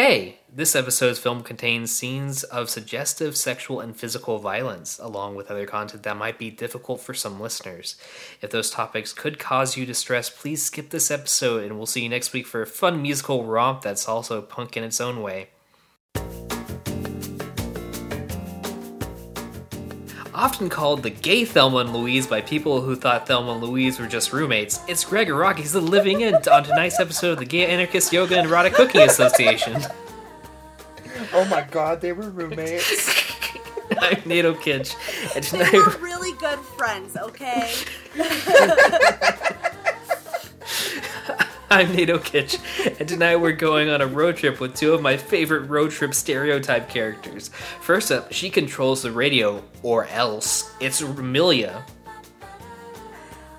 Hey, this episode's film contains scenes of suggestive sexual and physical violence, along with other content that might be difficult for some listeners. If those topics could cause you distress, please skip this episode, and we'll see you next week for a fun musical romp that's also punk in its own way. Often called the gay Thelma and Louise by people who thought Thelma and Louise were just roommates, it's Gregg Araki's The Living End on tonight's episode of the Gay Anarchist Yoga and Erotic Cooking Association. Oh my god, they were roommates. I'm Nato Kitsch, and They tonight were really good friends, okay? I'm Nato Kitch, and tonight we're going on a road trip with two of my favorite road trip stereotype characters. First up, she controls the radio, or else. It's Amelia.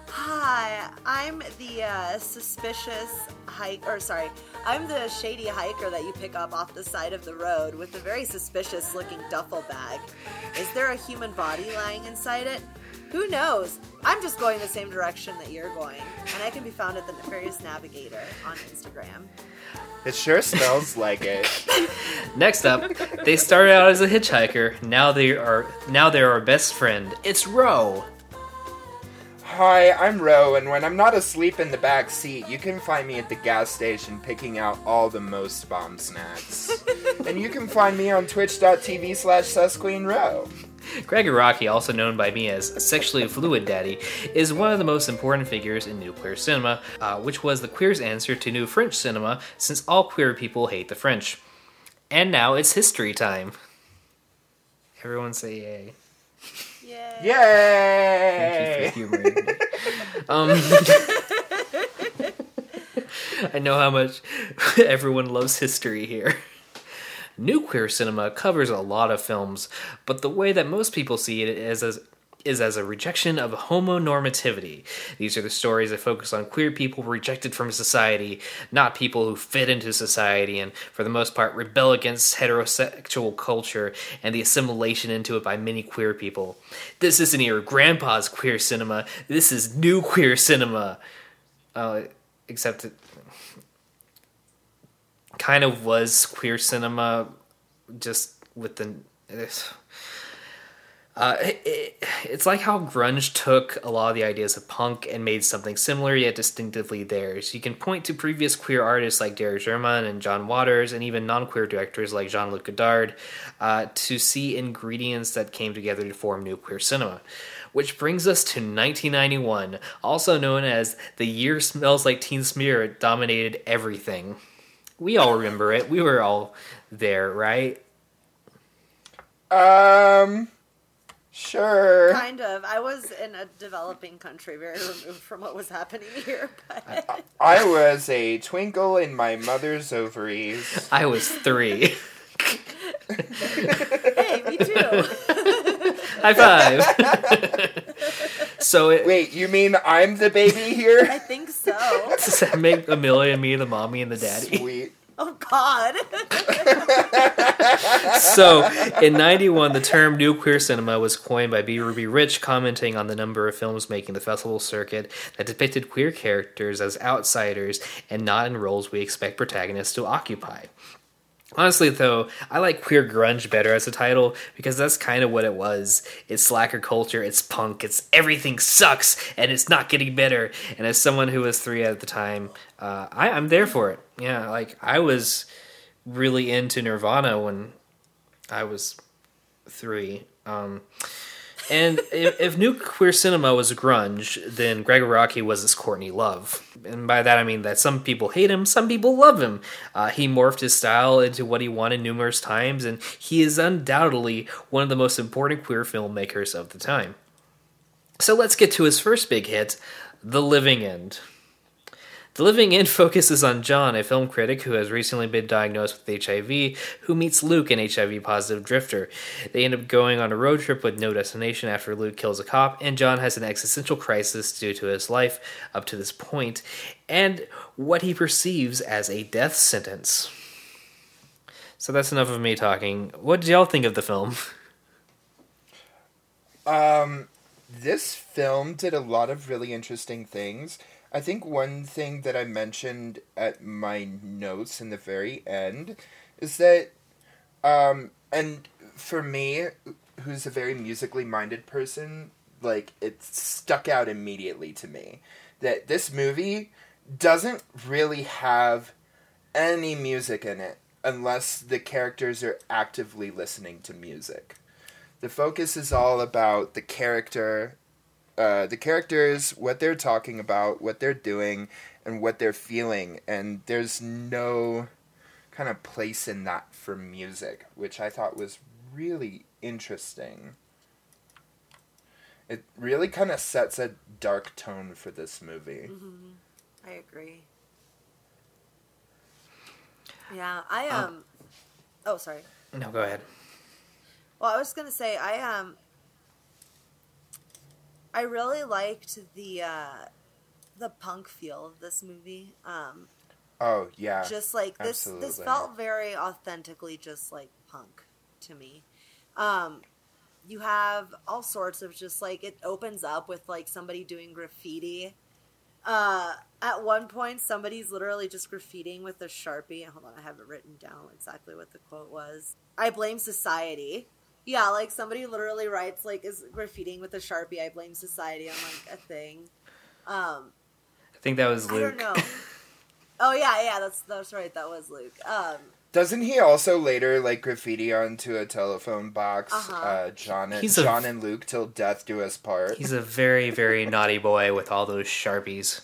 Hi, I'm the uh, suspicious hike, or sorry, I'm the shady hiker that you pick up off the side of the road with a very suspicious looking duffel bag. Is there a human body lying inside it? Who knows? I'm just going the same direction that you're going, and I can be found at the Nefarious Navigator on Instagram. It sure smells like it. Next up, they started out as a hitchhiker. Now they are now they're our best friend. It's Row. Hi, I'm Row, and when I'm not asleep in the back seat, you can find me at the gas station picking out all the most bomb snacks. and you can find me on twitch.tv slash susqueenrow. Gregg Araki, also known by me as Sexually Fluid Daddy, is one of the most important figures in new queer cinema, uh, which was the queer's answer to new French cinema, since all queer people hate the French. And now it's history time. Everyone say yay. Yay! Thank you for Yay! humoring me. Um, I know how much everyone loves history here. New queer cinema covers a lot of films, but the way that most people see it is as is as a rejection of homonormativity. These are the stories that focus on queer people rejected from society, not people who fit into society and, for the most part, rebel against heterosexual culture and the assimilation into it by many queer people. This isn't your grandpa's queer cinema. This is new queer cinema. Uh, except it kind of was queer cinema, just with the. Uh, it, it- it's like how grunge took a lot of the ideas of punk and made something similar yet distinctively theirs. You can point to previous queer artists like Derek Jarman and John Waters, and even non-queer directors like Jean-Luc Godard, uh, to see ingredients that came together to form new queer cinema. Which brings us to 1991, also known as the year smells like Teen Spirit dominated everything. We all remember it. We were all there, right? Um, sure. Kind of. I was in a developing country, very removed from what was happening here. But I was a twinkle in my mother's ovaries. I was three. hey, me too. High five. so it, Wait, you mean I'm the baby here? I think so. does that make Amelia and me the mommy and the daddy? Sweet. Oh God. So in '91, the term "new queer cinema" was coined by B. Ruby Rich, commenting on the number of films making the festival circuit that depicted queer characters as outsiders and not in roles we expect protagonists to occupy. Honestly, though, I like queer grunge better as a title because that's kind of what it was. It's slacker culture, it's punk, it's everything sucks, and it's not getting better. And as someone who was three at the time, uh, I, I'm there for it. Yeah, like I was really into Nirvana when I was three. Um, and if, if new queer cinema was grunge, then Gregg Araki was this Courtney Love. And by that I mean that some people hate him, some people love him. Uh, he morphed his style into what he wanted numerous times, and he is undoubtedly one of the most important queer filmmakers of the time. So let's get to his first big hit, The Living End. The Living End focuses on John, a film critic who has recently been diagnosed with HIV, who meets Luke, an HIV positive drifter. They end up going on a road trip with no destination after Luke kills a cop, and John has an existential crisis due to his life up to this point and what he perceives as a death sentence. So that's enough of me talking. What did y'all think of the film? Um, this film did a lot of really interesting things. I think one thing that I mentioned at my notes in the very end is that, um, and for me, who's a very musically minded person, like it stuck out immediately to me that this movie doesn't really have any music in it unless the characters are actively listening to music. The focus is all about the character, uh, the characters, what they're talking about, what they're doing, and what they're feeling, and there's no kind of place in that for music, which I thought was really interesting. It really kind of sets a dark tone for this movie. Mm-hmm. I agree. Yeah, I Um, um. oh, sorry. No, go ahead. Well, I was gonna say I um. I really liked the uh, the punk feel of this movie. Um, Oh yeah, just like this, this felt very authentically just like punk to me. Um, you have all sorts of just like it opens up with like somebody doing graffiti. Uh, at one point, somebody's literally just graffitiing with a sharpie. Hold on, I have it written down exactly what the quote was. I blame society. Yeah, like somebody literally writes like is graffitiing with a sharpie. I blame society on like a thing. Um, I think that was I Luke. don't know. oh yeah, yeah, that's that's right. That was Luke. Um, Doesn't he also later like graffiti onto a telephone box? Uh-huh. Uh, John and He's a- John and Luke till death do us part. He's a very, very naughty boy with all those sharpies.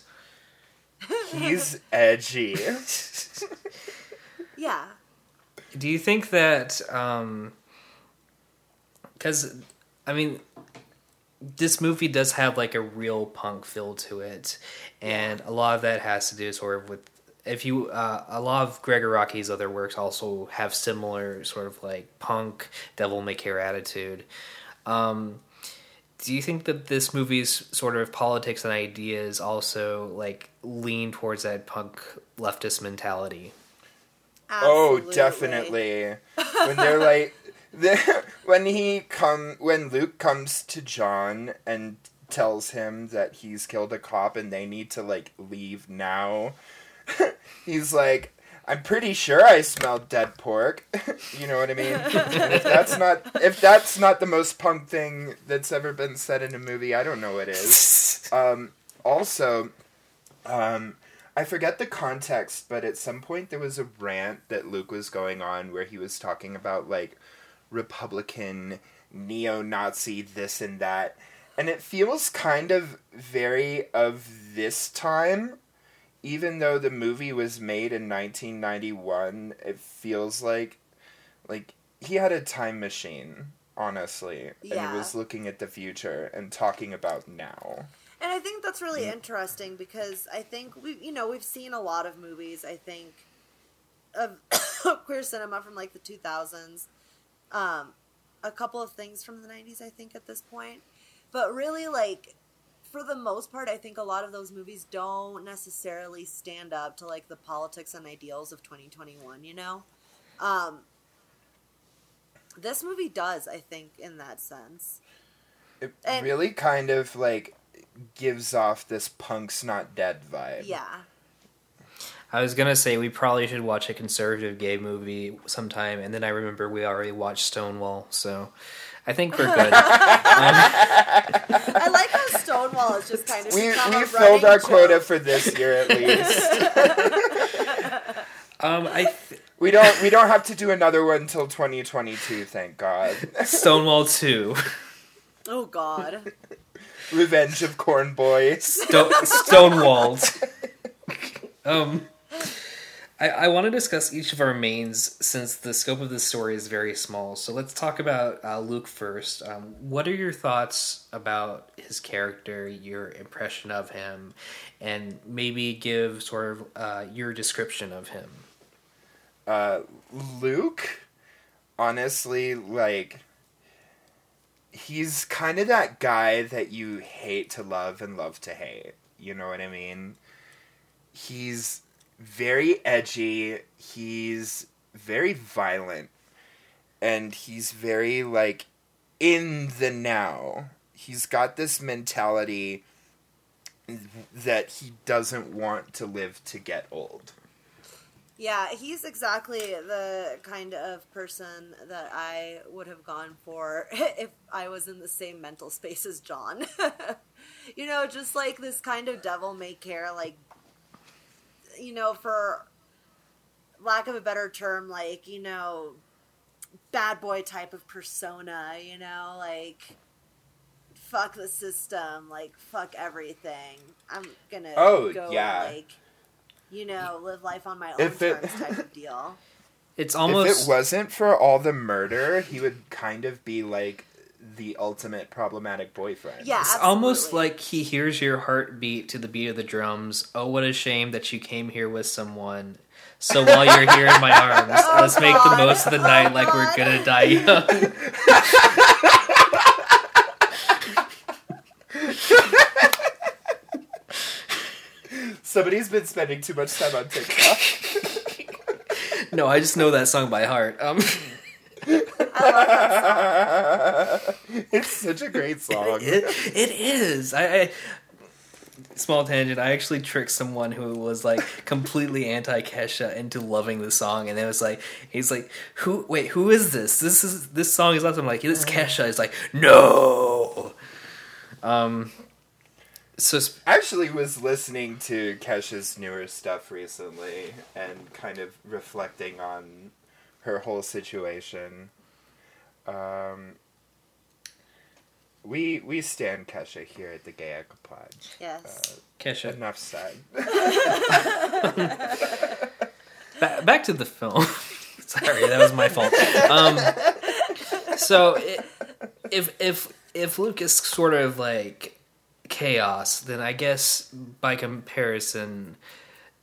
He's edgy. yeah, Do you think that? Because, I mean, this movie does have like a real punk feel to it, and a lot of that has to do sort of with if you uh, a lot of Gregg Araki's other works also have similar sort of like punk devil may care attitude. Um, do you think that this movie's sort of politics and ideas also like lean towards that punk leftist mentality? Oh, definitely. When they're like, when he come when Luke comes to John and tells him that he's killed a cop and they need to like leave now, he's like. I'm pretty sure I smelled dead pork. you know what I mean? If that's not if that's not the most punk thing that's ever been said in a movie, I don't know what is. Um, also, um, I forget the context, but at some point there was a rant that Luke was going on where he was talking about like Republican, neo Nazi, this and that. And it feels kind of very of this time. Even though the movie was made in 1991, it feels like like he had a time machine, honestly. And Yeah. he was looking at the future and talking about now. And I think that's Mm. really interesting because I think we, you know, we've seen a lot of movies. I think of queer cinema from like the 2000s, um, a couple of things from the 90s. I think at this point, but really, like for the most part, I think a lot of those movies don't necessarily stand up to like the politics and ideals of 2021. You know, um, this movie does. I think in that sense. It And- really kind of like gives off this punk's not dead vibe. Yeah. I was gonna say we probably should watch a conservative gay movie sometime, and then I remember we already watched Stonewall, so I think we're good. I like how Stonewall is just kind of We become we filled our running quota for this year at least. um, I th- we don't we don't have to do another one until 2022, thank God. Stonewall 2. Oh God. Revenge of Corn Boy. Sto- Stonewalled. um, I, I want to discuss each of our mains since the scope of this story is very small. So let's talk about uh, Luke first. Um, what are your thoughts about his character, your impression of him, and maybe give sort of uh, your description of him? Uh, Luke, honestly, like, he's kind of that guy that you hate to love and love to hate. You know what I mean? He's very edgy, he's very violent, and he's very, like, in the now. He's got this mentality that he doesn't want to live to get old. Yeah, he's exactly the kind of person that I would have gone for if I was in the same mental space as John. you know, just like this kind of devil may care, like, you know, for lack of a better term, like, you know, bad boy type of persona, you know, like, fuck the system, like, fuck everything. I'm gonna Oh, go, yeah. like, you know, live life on my own If it- type of deal. It's almost If it wasn't for all the murder, he would kind of be like the ultimate problematic boyfriend. Yeah, It's almost like he hears your heartbeat to the beat of the drums. Oh, what a shame that you came here with someone. So while you're here in my arms, let's make the most of the night like we're gonna die young. Somebody's been spending too much time on TikTok. no, I just know that song by heart. Um, it's such a great song. it, it is. I, I small tangent. I actually tricked someone who was like completely anti Kesha into loving the song, and it was like he's like, "Who? Wait, who is this? This is this song is awesome." I'm like, it's Kesha." He's like, "No." Um. So sp- actually was listening to Kesha's newer stuff recently and kind of reflecting on her whole situation. Um, we we stand Kesha here at the Gay Ecopodge. Yes. Kesha, Enough said. ba- back to the film. Sorry, that was my fault. Um, so i if if if Luke is sort of like chaos, then I guess by comparison,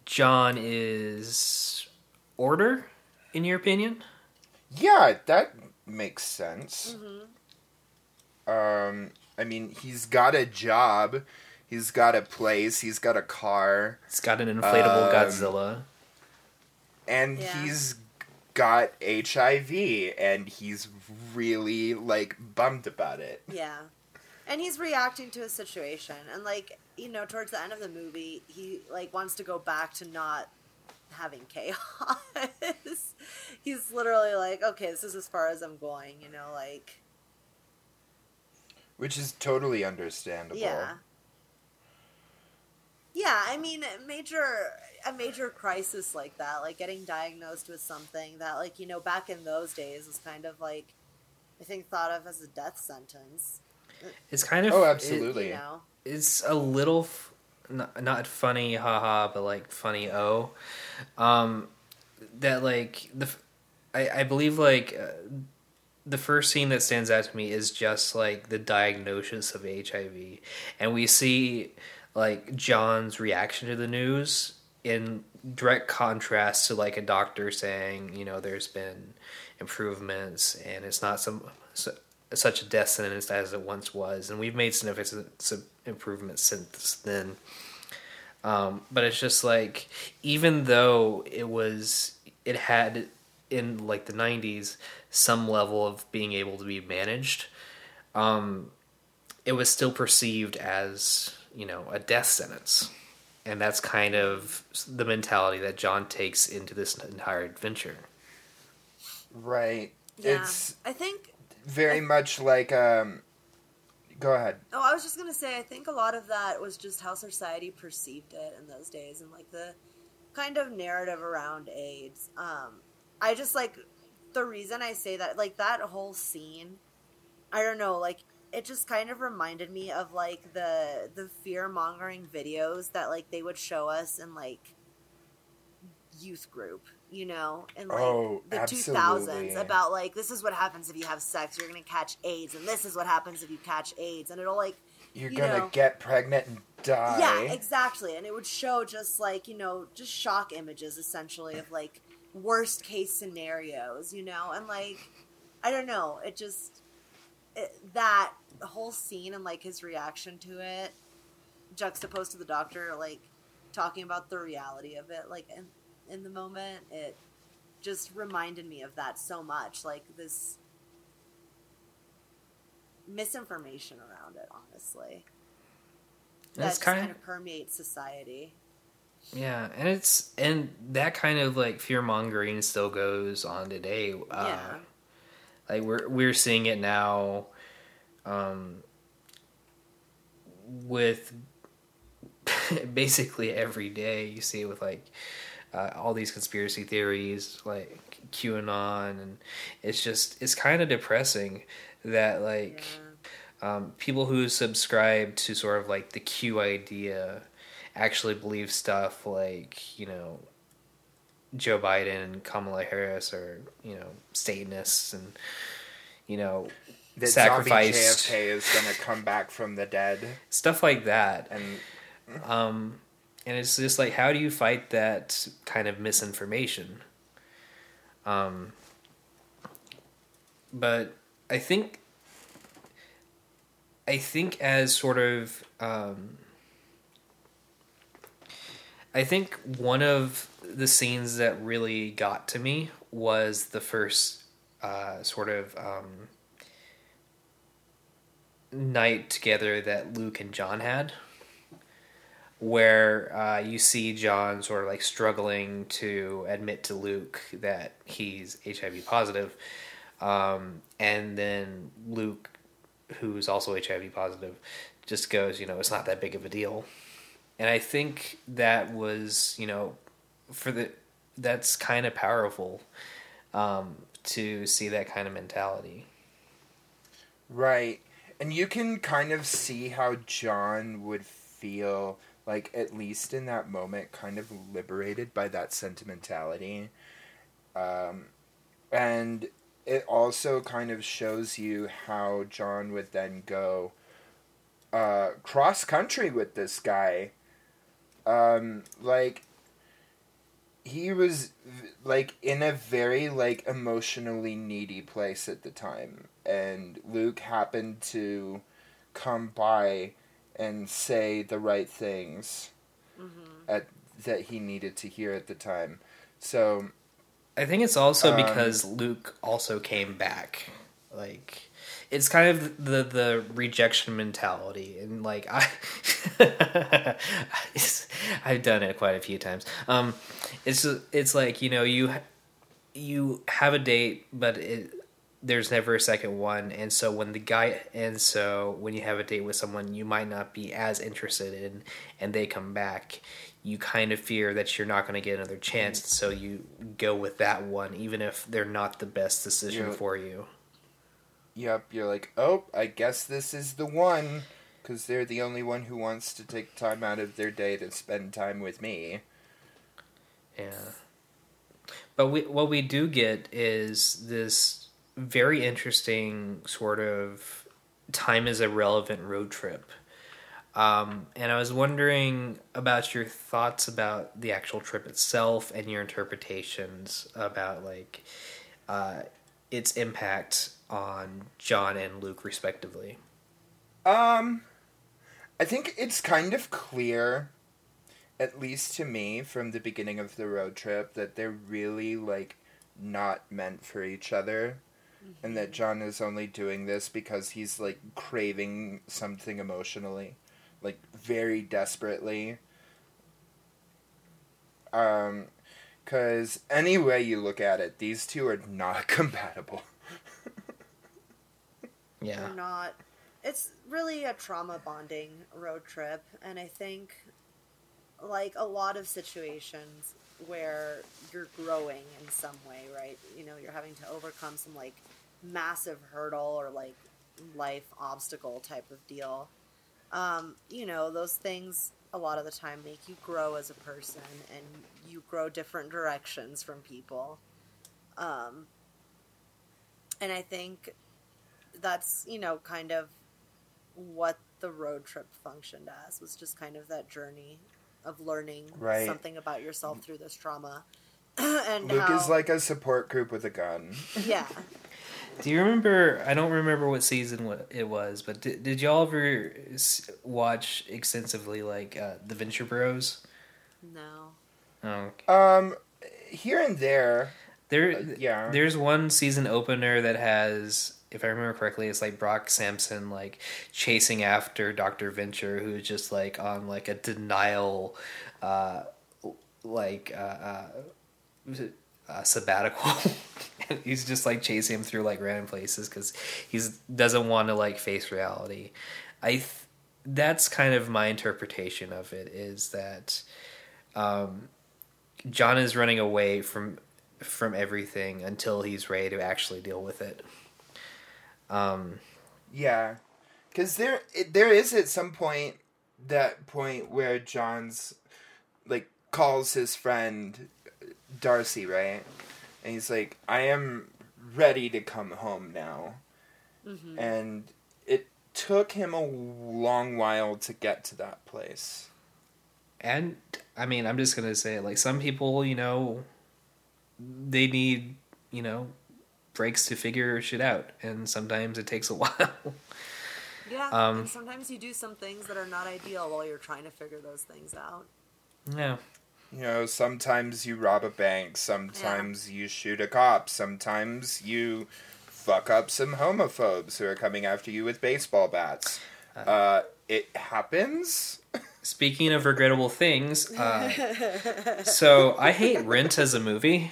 John is order. In your opinion, Yeah, that makes sense. Um, I mean, he's got a job, he's got a place, he's got a car, He's got an inflatable Um, Godzilla. and Yeah. he's got HIV, and he's really like bummed about it. Yeah. And he's reacting to a situation. And, like, you know, towards the end of the movie, he, like, wants to go back to not having chaos. he's literally like, okay, this is as far as I'm going, you know, like, Which is totally understandable. yeah. Yeah, I mean, major a major crisis like that, like getting diagnosed with something that, like you know, back in those days was kind of like, I think thought of as a death sentence. It's kind of Oh, it- absolutely. You know, it's a little f- not, not funny haha but like funny oh. Um that like the i, I believe like uh, the first scene that stands out to me is just like the diagnosis of hiv and we see like john's reaction to the news in direct contrast to like a doctor saying you know there's been improvements and it's not some so, such a death sentence as it once was, and we've made significant improvements since then. Um, but it's just like even though it was, it had in like the '90s some level of being able to be managed. Um, it was still perceived as you know a death sentence, and that's kind of the mentality that John takes into this entire adventure. Right. yeah. It's I think very much like um go ahead. Oh, I was just gonna say, I think a lot of that was just how society perceived it in those days, and like the kind of narrative around AIDS. Um, I just like the reason I say that, like that whole scene. I don't know, like it just kind of reminded me of like the the fear mongering videos that like they would show us in like youth group, you know, in like Oh, the absolutely. 2000s about like this is what happens if you have sex, you're going to catch AIDS and this is what happens if you catch AIDS and it'll like You're You gonna know. get pregnant and die. yeah, exactly. And it would show just like, you know, just shock images essentially of like worst case scenarios, you know? And like, I don't know, it just, it, that whole scene and like his reaction to it, juxtaposed to the doctor, like talking about the reality of it, like in, in the moment, it just reminded me of that so much. Like this misinformation around it, honestly. That's that kind kind of- of permeates society. Yeah, and it's and that kind of like fear mongering still goes on today. Uh, Yeah. like we're we're seeing it now, um, with basically every day. You see it with like uh, all these conspiracy theories, like QAnon, and it's just it's kind of depressing that like Yeah. um, people who subscribe to sort of like the Q idea actually believe stuff like you know Joe Biden and Kamala Harris are you know Satanists and you know That sacrificed JFK is gonna come back from the dead, stuff like that. and Um, and it's just like, how do you fight that kind of misinformation? Um, but I think, I think as sort of, um, I think one of the scenes that really got to me was the first uh, sort of um, night together that Luke and John had where uh, you see John sort of like struggling to admit to Luke that he's HIV positive, um, and then Luke, who's also HIV positive, just goes, you know, it's not that big of a deal, and I think that was, you know, for the that's kind of powerful um, to see that kind of mentality. right, and you can kind of see how John would feel like at least in that moment, kind of liberated by that sentimentality, um, and it also kind of shows you how John would then go uh, cross country with this guy. Um, like he was like in a very like emotionally needy place at the time, and Luke happened to come by and say the right things at that he needed to hear at the time. So I think it's also Um, because Luke also came back. Like it's kind of the the rejection mentality and like I I've done it quite a few times. Um it's it's like, you know, you you have a date but it there's never a second one and so when the guy and so when you have a date with someone you might not be as interested in and they come back you kind of fear that you're not going to get another chance mm-hmm. so you go with that one even if they're not the best decision Yeah. for you Yep, you're like, oh, I guess this is the one, because they're the only one who wants to take time out of their day to spend time with me. Yeah. But we, what we do get is this very interesting sort of time is a relevant road trip. Um, and I was wondering about your thoughts about the actual trip itself and your interpretations about like uh, its impact on John and Luke respectively. Um, I think it's kind of clear, at least to me, from the beginning of the road trip, that they're really like not meant for each other, and that John is only doing this because he's like craving something emotionally, like very desperately. Um, because any way you look at it, these two are not compatible. Yeah. They're not. It's really a trauma bonding road trip, and I think, like a lot of situations where you're growing in some way, right? You know, you're having to overcome some like massive hurdle or like life obstacle type of deal. Um, you know, those things a lot of the time make you grow as a person, and you grow different directions from people. Um, and I think that's you know kind of what the road trip functioned as was just kind of that journey of learning Right. something about yourself through this trauma and Luke how, is like a support group with a gun. yeah Do you remember? I don't remember what season it was, but did, did y'all ever watch extensively like uh, the Venture Bros? no Oh, Um, here and there, there, Uh, yeah. There's one season opener that has if I remember correctly, it's like Brock Samson like chasing after Doctor Venture, who's just like on like a denial, uh, like uh, uh, uh sabbatical. he's just like chasing him through like random places because he's doesn't want to like face reality. I th- that's kind of my interpretation of it is that um, John is running away from from everything until he's ready to actually deal with it. Um, Yeah, because there it- there is at some point that point where John's like calls his friend Darcy, right? And he's like, "I am ready to come home now," and it took him a long while to get to that place. and I mean, I'm just gonna say. Like some people, you know, they need you know breaks to figure shit out, and sometimes it takes a while. Yeah. Um, and sometimes you do some things that are not ideal while you're trying to figure those things out. yeah. You know, sometimes you rob a bank, sometimes you shoot a cop, sometimes you fuck up some homophobes who are coming after you with baseball bats. Uh, it happens. Speaking of regrettable things, uh, so I hate Rent as a movie.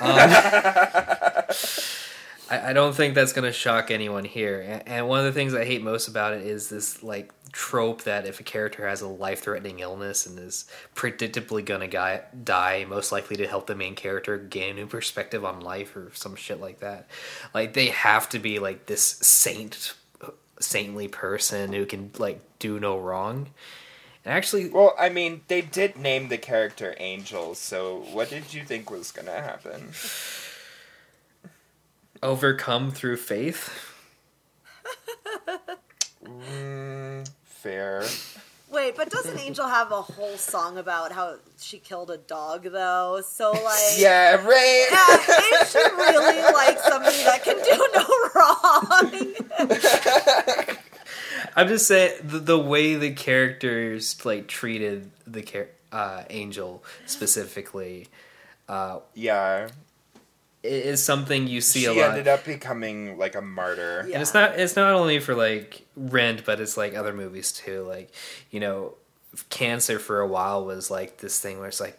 Um, I, I don't think that's going to shock anyone here. And, and one of the things I hate most about it is this like trope that if a character has a life-threatening illness and is predictably going to die, most likely to help the main character gain a new perspective on life or some shit like that. Like they have to be like this saint, saintly person who can like do no wrong. And actually, Well, I mean, they did name the character Angel, so what did you think was gonna happen? overcome through faith. Mm, fair. Wait, but doesn't Angel have a whole song about how she killed a dog though? So like Yeah, right. Yeah, is she really like somebody that can do no wrong? I'm just saying the, the way the characters like treated the char- uh, angel specifically uh, Yeah. i- is something you see She a lot. ended up becoming like a martyr. Yeah. and it's not it's not only for like Rent, but it's like other movies too. Like you know, cancer for a while was like this thing where it's like,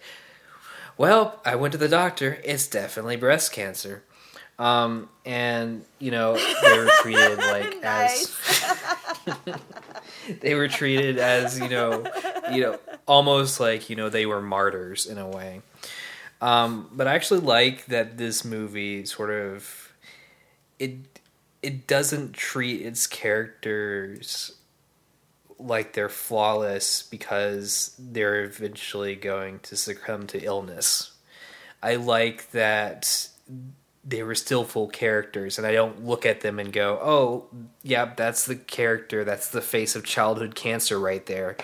well, I went to the doctor. It's definitely breast cancer. Um, and you know they were treated like as they were treated as you know you know almost like you know they were martyrs in a way. Um, but i actually like that this movie sort of it it doesn't treat its characters like they're flawless because they're eventually going to succumb to illness. I like that they were still full characters and i don't look at them and go oh yeah that's the character that's the face of childhood cancer right there.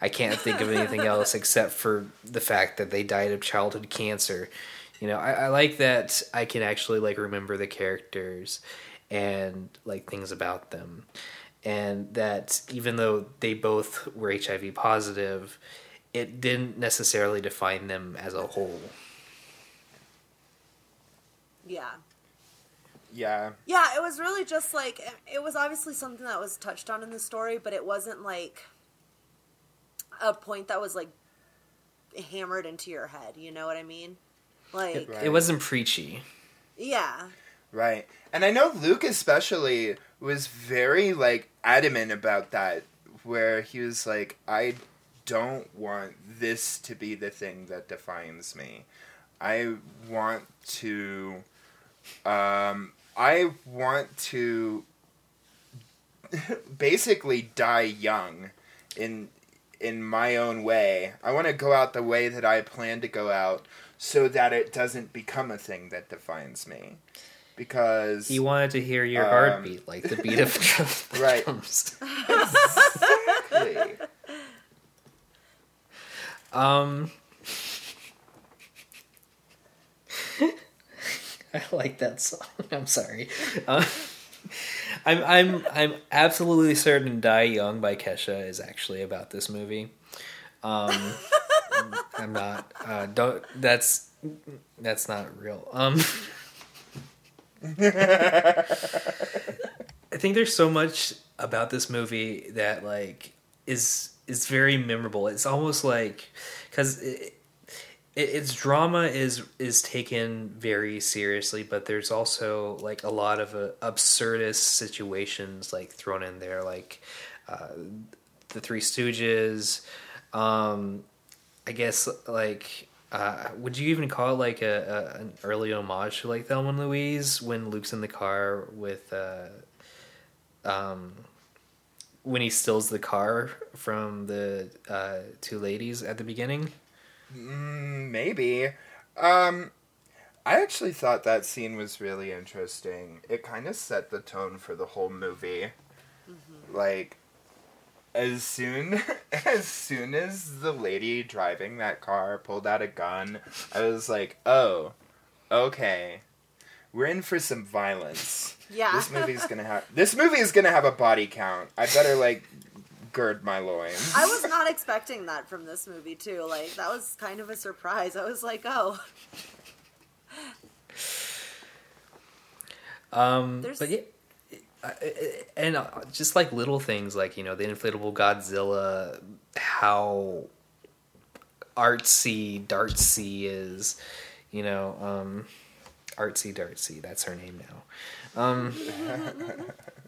I can't think of anything else except for the fact that they died of childhood cancer. You know I, I like that i can actually like remember the characters and like things about them. And that even though they both were hiv positive it didn't necessarily define them as a whole yeah. Yeah. Yeah, it was really just like it was obviously something that was touched on in the story, but it wasn't like a point that was like hammered into your head. You know what I mean? Like, Right. it wasn't preachy yeah, Right. And I know Luke especially was very like adamant about that where he was like I don't want this to be the thing that defines me. I want to um I want to basically die young in in my own way. I want to go out the way that I plan to go out so that it doesn't become a thing that defines me. Because He wanted to hear your Um, heartbeat, like the beat of drums. Right. Exactly. Um, I like that song. I'm sorry. Uh, I'm I'm I'm absolutely certain "Die Young" by Kesha is actually about this movie. Um, I'm not. Uh, don't. That's that's not real. Um, I think there's so much about this movie that like is is very memorable. It's almost like because it, it, its drama is is taken very seriously, but there's also like a lot of uh, absurdist situations like thrown in there, like uh, the Three Stooges. Um, I guess like uh, would you even call it like a, a, an early homage to like Thelma and Louise when Luke's in the car with uh, um, when he steals the car from the uh, two ladies at the beginning? Mm, maybe. Um, I actually thought that scene was really interesting. It kind of set the tone for the whole movie. Like, as soon as soon as the lady driving that car pulled out a gun, I was like, "Oh, okay, we're in for some violence." Yeah. This movie's gonna have this movie is gonna have a body count. I better like gird my loins. I was not expecting that from this movie too. Like that was kind of a surprise. I was like, oh, Um, There's- but yeah, and uh, just like little things like you know the inflatable Godzilla, how artsy Dartsy is, you know, um, artsy Dartsy. That's her name now. Um,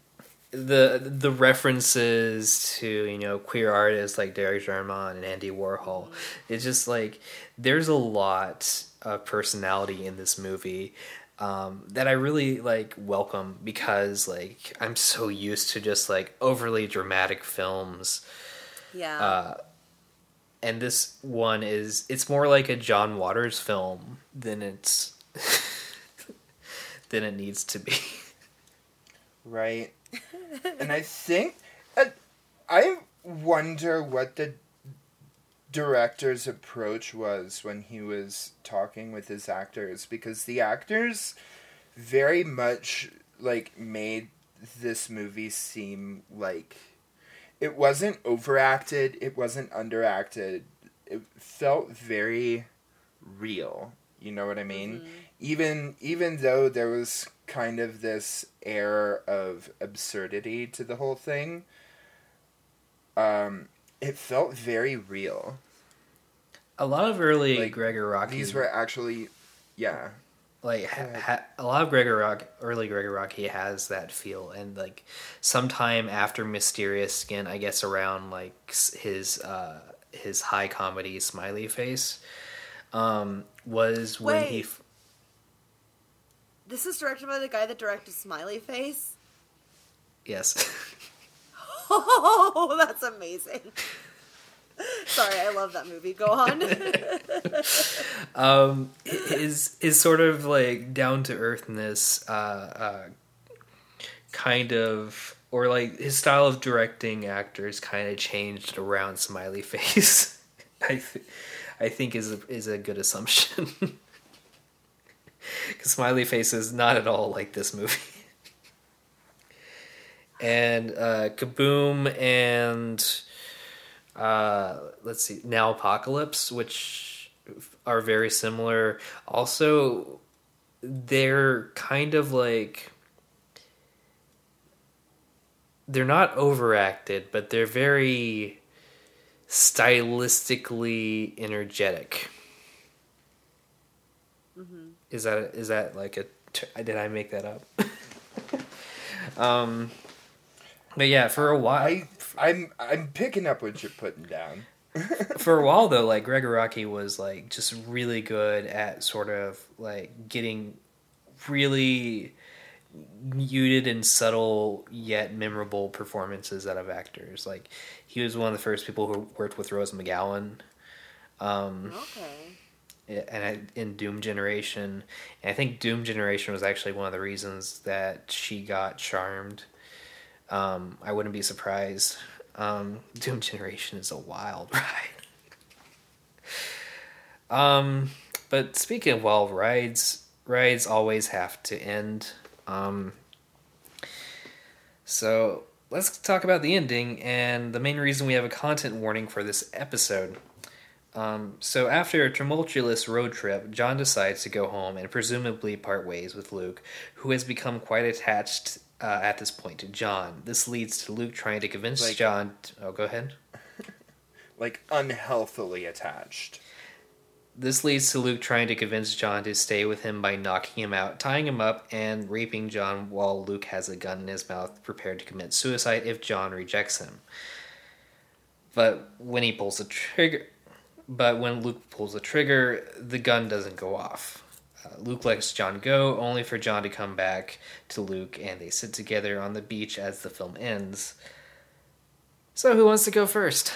the the references to you know queer artists like Derek Jarman and Andy Warhol. It's just like there's a lot of personality in this movie um, that I really like welcome because like I'm so used to just like overly dramatic films. yeah. Uh, and this one is it's more like a John Waters film than it's than it needs to be. Right. And I think uh, I wonder what the director's approach was when he was talking with his actors because the actors very much like made this movie seem like it wasn't overacted, it wasn't underacted. It felt very real. You know what I mean? Even even though there was kind of this air of absurdity to the whole thing, um, it felt very real. A lot of early Like, Gregg Araki These were actually, yeah, like ha- ha- a lot of Gregor Rock, early Gregg Araki has that feel, and like sometime after Mysterious Skin, I guess around like his uh, his high comedy smiley face, um, was when he. F- this is directed by the guy that directed Smiley Face. yes, Oh, that's amazing. Sorry, I love that movie. Go on. um, his his sort of like down to earthness, uh, uh, kind of, or like his style of directing actors kind of changed around Smiley Face. I, th- I think is a, is a good assumption. Because Smiley Face is not at all like this movie. and uh, Kaboom and uh, let's see, Now Apocalypse, which are very similar. Also, they're kind of like they're not overacted, but they're very stylistically energetic. Is that is that like a? Did I make that up? um, but yeah, for a while, I I'm I'm picking up what you're putting down. for a while though, like Gregg Araki was like just really good at sort of like getting really muted and subtle yet memorable performances out of actors. Like he was one of the first people who worked with Rose McGowan. Um, okay. And in Doom Generation, and I think Doom Generation was actually one of the reasons that she got charmed. Um, I wouldn't be surprised. Um, Doom Generation is a wild ride. um, but speaking of wild rides, rides always have to end. Um, so let's talk about the ending and the main reason we have a content warning for this episode. Um, so after a tumultuous road trip, John decides to go home and presumably part ways with Luke, who has become quite attached uh, at this point to John. This leads to Luke trying to convince Like- John. oh, go ahead. Like unhealthily attached. This leads to Luke trying to convince John to stay with him by knocking him out, tying him up, and raping John while Luke has a gun in his mouth, prepared to commit suicide if John rejects him. But when he pulls the trigger, but when Luke pulls the trigger, the gun doesn't go off. Uh, Luke lets John go, only for John to come back to Luke, and they sit together on the beach as the film ends. So, who wants to go first?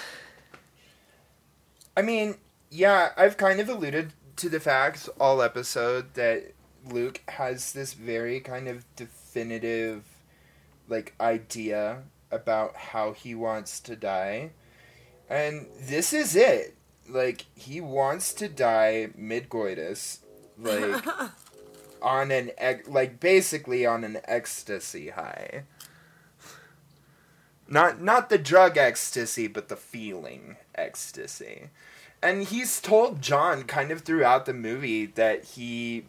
I mean, yeah, I've kind of alluded to the fact all episode that Luke has this very kind of definitive like idea about how he wants to die. And this is it. Like he wants to die mid-coitus like on an ec- like basically on an ecstasy high. Not not the drug ecstasy, but the feeling ecstasy. And he's told John kind of throughout the movie that he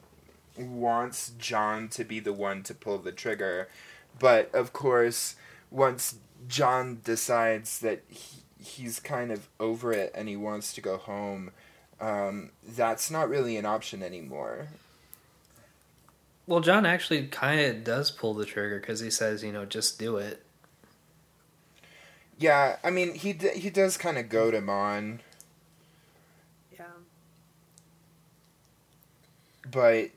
wants John to be the one to pull the trigger. But of course, once John decides that he, he's kind of over it and he wants to go home, um, that's not really an option anymore. Well, John actually kind of does pull the trigger because he says, you know, just do it. Yeah, I mean, he d- he does kind of goad him on, Yeah. but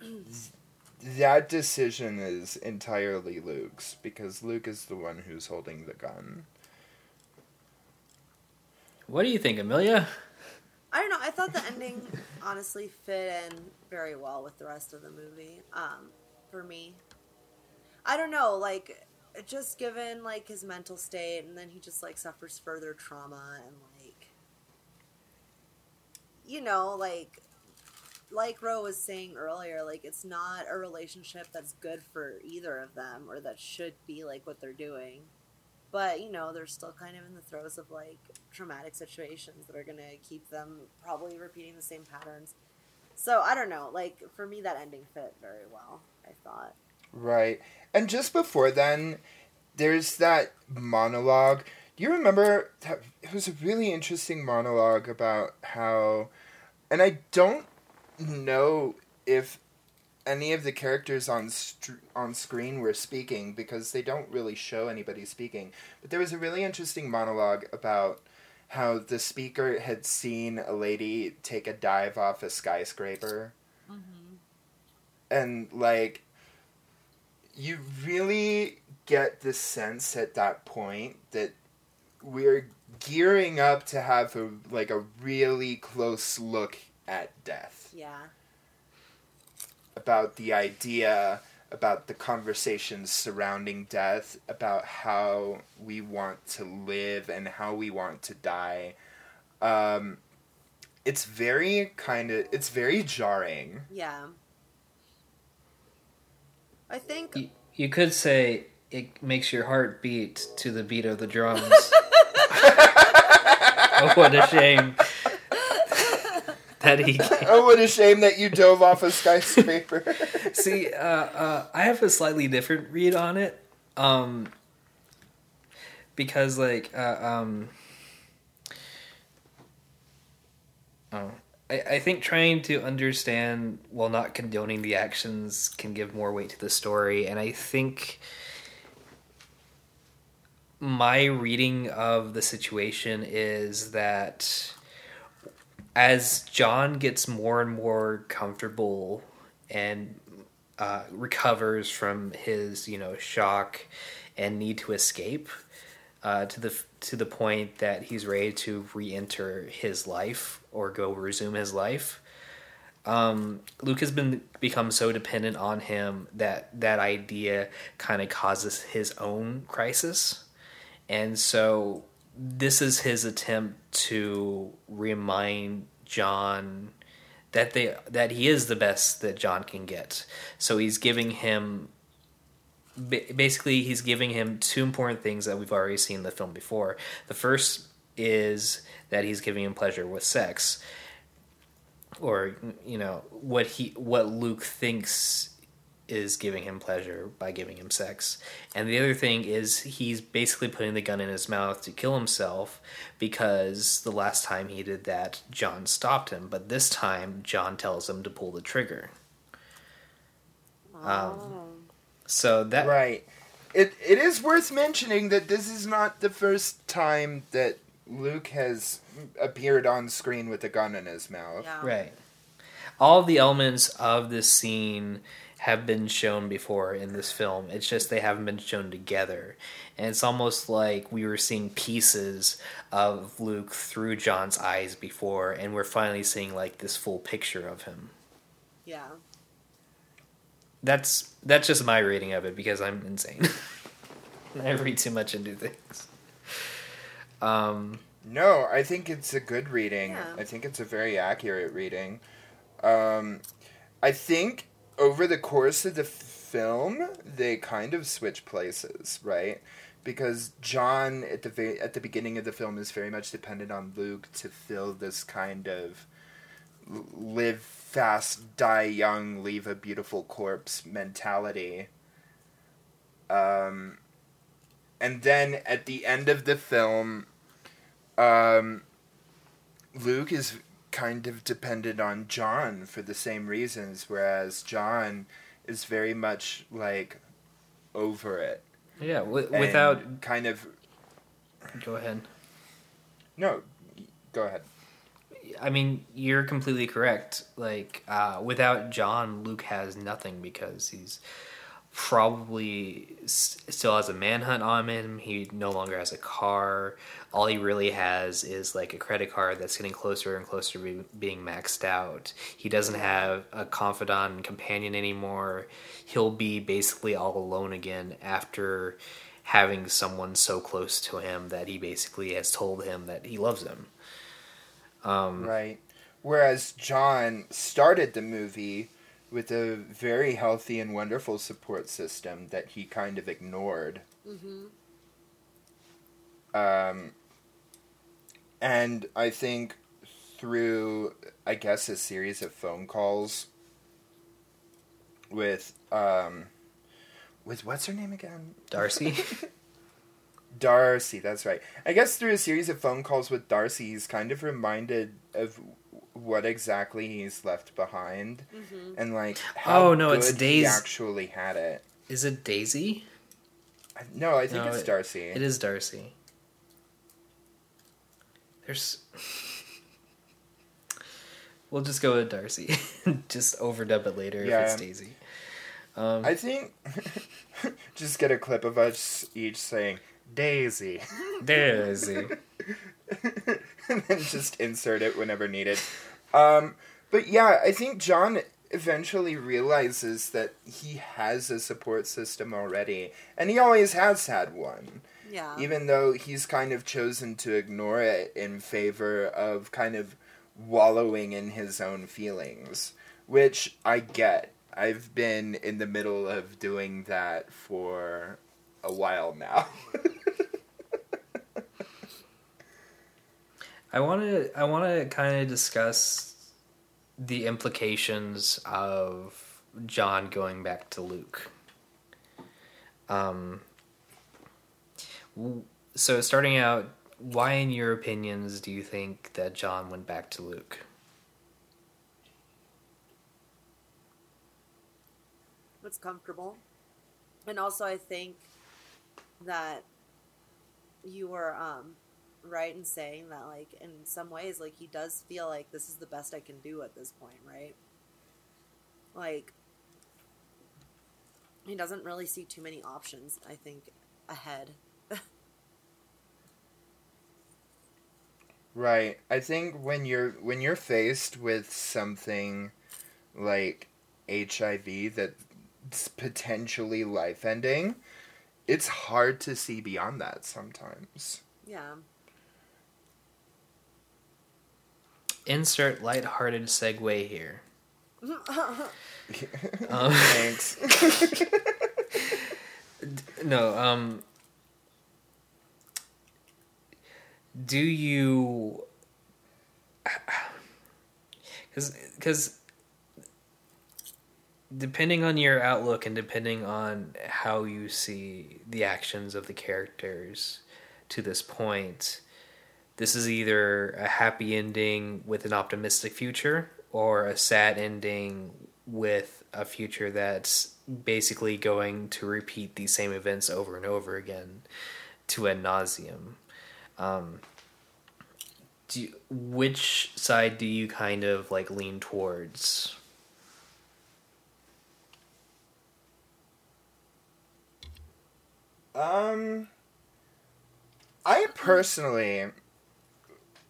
that decision is entirely Luke's because Luke is the one who's holding the gun. What do you think, Amelia? I don't know. I thought the ending honestly fit in very well with the rest of the movie. Um, for me, I don't know. Like, just given like his mental state, and then he just like suffers further trauma, and like, you know, like, like Row was saying earlier, like it's not a relationship that's good for either of them, or that should be like what they're doing. But you know, they're still kind of in the throes of like traumatic situations that are gonna keep them probably repeating the same patterns. So I don't know. Like for me, that ending fit very well. I thought. Right. And just before then, there's that monologue. Do you remember that it was a really interesting monologue about how and I don't know if any of the characters on str- on screen were speaking because they don't really show anybody speaking. But there was a really interesting monologue about how the speaker had seen a lady take a dive off a skyscraper. Mm-hmm. And like you really get the sense at that point that we're gearing up to have a like a really close look at death Yeah. About the idea about the conversations surrounding death about how we want to live and how we want to die um it's very kind of it's very jarring Yeah. I think You, you could say it makes your heart beat to the beat of the drums. oh, what a shame that he. oh what a shame that you dove off a skyscraper See, uh, uh, I have a slightly different read on it, um, because like, uh, um, oh, I, I think trying to understand while not condoning the actions can give more weight to the story, and I think my reading of the situation is that as John gets more and more comfortable and uh, recovers from his you know shock and need to escape uh, to the to the point that he's ready to re-enter his life or go resume his life. Um, Luke has been become so dependent on him that that idea kind of causes his own crisis, and so this is his attempt to remind John that they that he is the best that John can get. So he's giving him basically he's giving him two important things that we've already seen in the film before. The first is that he's giving him pleasure with sex, or you know what he what Luke thinks is giving him pleasure by giving him sex. And the other thing is he's basically putting the gun in his mouth to kill himself because the last time he did that, John stopped him. But this time, John tells him to pull the trigger. Um, so that Right. It it is worth mentioning that this is not the first time that Luke has appeared on screen with a gun in his mouth. Yeah. Right. All the elements of this scene have been shown before in this film. It's just they haven't been shown together. And it's almost like we were seeing pieces of Luke through John's eyes before, and we're finally seeing like this full picture of him. Yeah. That's that's just my rating of it because I'm insane. I read too much into things. Um, No, I think it's a good reading. Yeah. I think it's a very accurate reading. Um, I think over the course of the film, they kind of switch places, right? Because John at the at the beginning of the film is very much dependent on Luke to fill this kind of live fast, die young, leave a beautiful corpse mentality. Um, and then at the end of the film, um, Luke is kind of dependent on John for the same reasons, whereas John is very much like over it. yeah, w- without kind of go ahead. no, go ahead. I mean, you're completely correct. Like, uh, without John, Luke has nothing because he's probably s- still has a manhunt on him. He no longer has a car. All he really has is like a credit card that's getting closer and closer to be, being maxed out. He doesn't have a confidant and companion anymore. He'll be basically all alone again after having someone so close to him that he basically has told him that he loves him. Um, Right. Whereas John started the movie with a very healthy and wonderful support system that he kind of ignored. Mm-hmm. Um, and I think through, I guess, a series of phone calls with, um, with what's her name again? Darcy. Darcy, that's right. I guess through a series of phone calls with Darcy, he's kind of reminded of what exactly he's left behind, Mm-hmm. and like how Oh, no, it's good he Daisy. actually had it. Is it Daisy? I- No, I think No, it's it- Darcy. It is Darcy. There's. We'll just go with Darcy. just overdub it later Yeah. if it's Daisy. Um, I think just get a clip of us each saying Daisy, Daisy. and then just insert it whenever needed. Um, but yeah, I think John eventually realizes that he has a support system already, and he always has had one. Yeah. even though he's kind of chosen to ignore it in favor of kind of wallowing in his own feelings, which I get. I've been in the middle of doing that for a while now. I want to. I want to kind of discuss the implications of John going back to Luke. Um. So starting out, why, in your opinions, do you think that John went back to Luke? What's comfortable. And also, I think that you were um, right in saying that, like, in some ways, like, he does feel like this is the best I can do at this point, right? Like, he doesn't really see too many options, I think, ahead. Right. I think when you're when you're faced with something like HIV that's potentially life ending, it's hard to see beyond that sometimes. Yeah. Insert lighthearted segue here. Um, Thanks. no, um do you because depending on your outlook and depending on how you see the actions of the characters to this point this is either a happy ending with an optimistic future or a sad ending with a future that's basically going to repeat these same events over and over again to ad nauseum. Um, do you, which side do you kind of like lean towards? Um, I personally,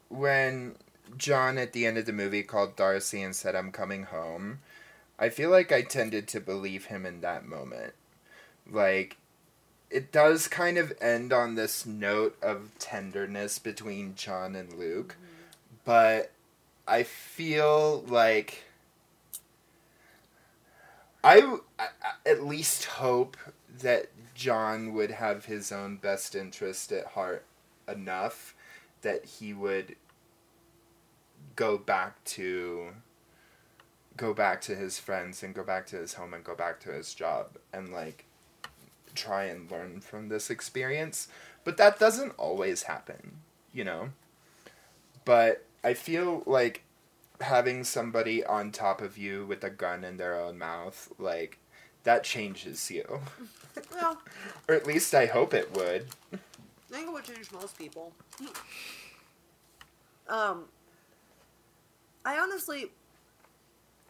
when John at the end of the movie called Darcy and said, I'm coming home, I feel like I tended to believe him in that moment. Like, it does kind of end on this note of tenderness between John and Luke, mm-hmm. but I feel like. I, I at least hope that John would have his own best interest at heart enough that he would go back to go back to his friends and go back to his home and go back to his job and like try and learn from this experience but that doesn't always happen you know? But i feel like having somebody on top of you with a gun in their own mouth like that changes you. Well. Or at least i hope it would. I think it would change most people. Um I honestly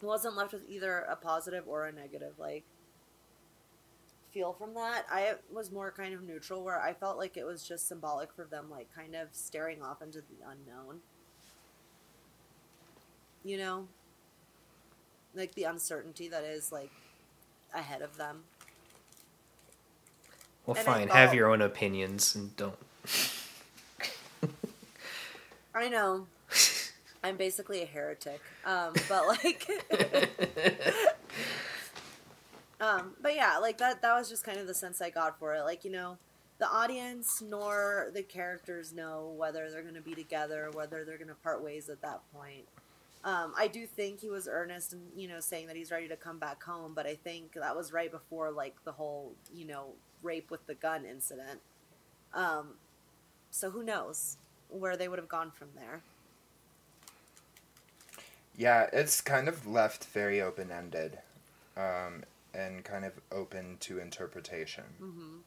wasn't left with either a positive or a negative like feel from that. I was more kind of neutral where I felt like it was just symbolic for them like kind of staring off into the unknown. You know? Like the uncertainty that is like ahead of them. Well, and fine. Thought, have your own opinions and don't. I know. I'm basically a heretic. Um, but like, um, but yeah, like that. That was just kind of the sense I got for it. Like you know, the audience nor the characters know whether they're going to be together, whether they're going to part ways at that point. Um, I do think he was earnest and you know saying that he's ready to come back home, but I think that was right before like the whole you know rape with the gun incident. Um, so who knows where they would have gone from there. Yeah, it's kind of left very open ended um, and kind of open to interpretation. Mm-hmm.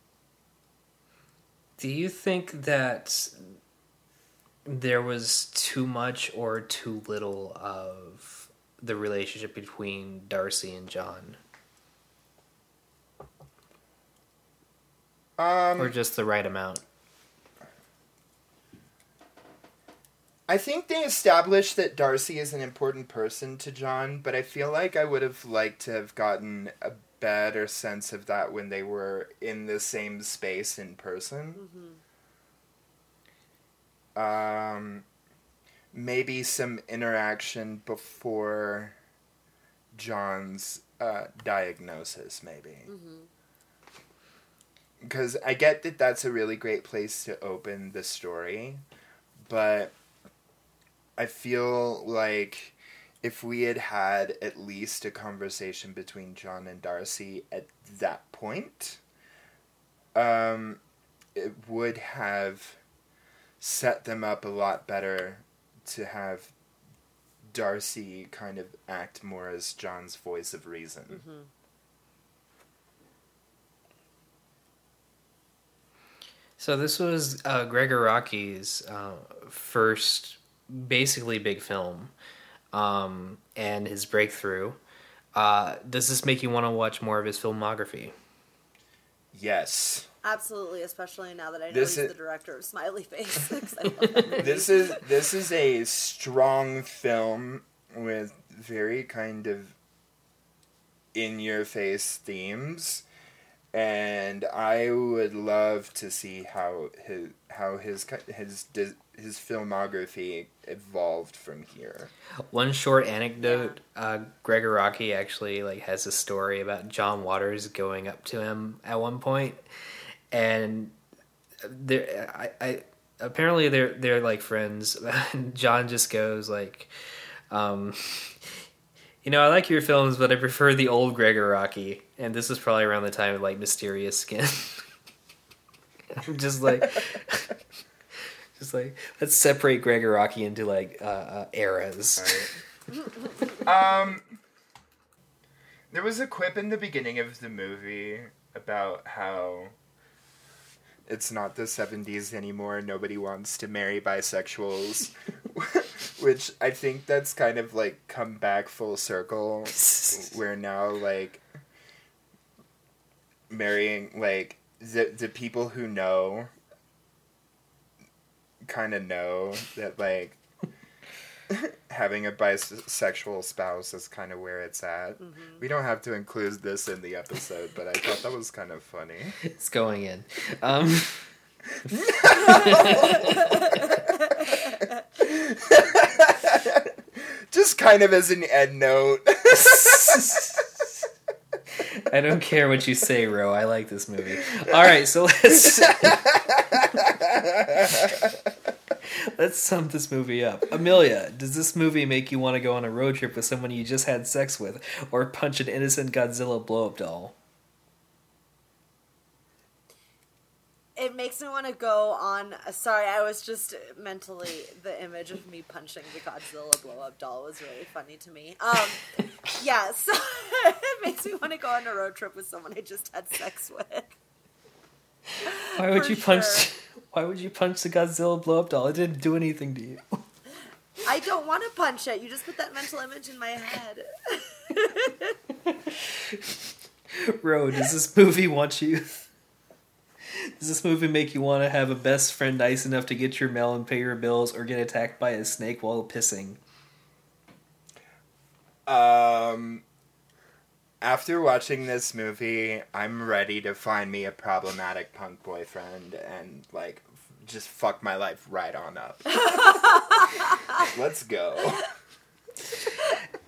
Do you think that there was too much or too little of the relationship between Darcy and John? Um, or just the right amount? I think they established that Darcy is an important person to John, but I feel like I would have liked to have gotten a better sense of that when they were in the same space in person. Mm-hmm. Um, maybe some interaction before John's uh, diagnosis, maybe. Because mm-hmm. I get that that's a really great place to open the story, but I feel like if we had had at least a conversation between John and Darcy at that point, um, it would have set them up a lot better to have Darcy kind of act more as John's voice of reason. Mm-hmm. So this was uh, Gregg Araki's uh, first basically big film um, and his breakthrough. Uh, does this make you want to watch more of his filmography? Yes. Absolutely, especially now that I know this he's is, the director of Smiley Face. this is this is a strong film with very kind of in your face themes and I would love to see how his how his his his filmography evolved from here. One short anecdote: uh, Gregg Araki actually like has a story about John Waters going up to him at one point, and there, I, I apparently they're they're like friends. John just goes like, um, You know, I like your films, but I prefer the old Gregg Araki, and this is probably around the time of like Mysterious Skin. I'm just like, just like let's separate Gregg Araki into like uh, uh, eras. um, there was a quip in the beginning of the movie about how it's not the 70s anymore. Nobody wants to marry bisexuals. Which I think that's kind of like come back full circle. where now, like, marrying, like, the, the people who know kind of know that, like, having a bisexual spouse is kind of where it's at. Mm-hmm. We don't have to include this in the episode, but I thought that was kind of funny. It's going in. Um. Just kind of as an end note. I don't care what you say, Row. I like this movie. All right, so let's let's sum this movie up. Amelia, does this movie make you want to go on a road trip with someone you just had sex with, or punch an innocent Godzilla blow-up doll? It makes me want to go on. Sorry, I was just mentally the image of me punching the Godzilla blow up doll was really funny to me. Um, yeah, so it makes me want to go on a road trip with someone I just had sex with. Why would For you punch? Why would you punch the Godzilla blow up doll? It didn't do anything to you. I don't want to punch it. You just put that mental image in my head. Row, does this movie want you? Does this movie make you want to have a best friend nice enough to get your mail and pay your bills, or get attacked by a snake while pissing? Um, after watching this movie, I'm ready to find me a problematic punk boyfriend and like just fuck my life right on up. Let's go.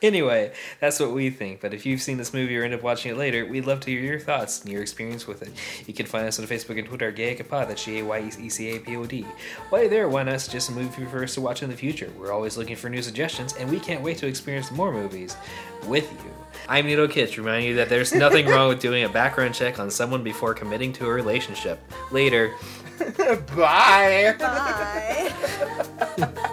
Anyway, that's what we think. But if you've seen this movie or end up watching it later, we'd love to hear your thoughts and your experience with it. You can find us on Facebook and Twitter, Gayecapod, that's G-A-Y-E-C-A-P-O-D. While you're there, why not suggest a movie for us to watch in the future? We're always looking for new suggestions, and we can't wait to experience more movies with you. I'm Nito Kitch, reminding you that there's nothing wrong with doing a background check on someone before committing to a relationship. Later. Bye. Bye.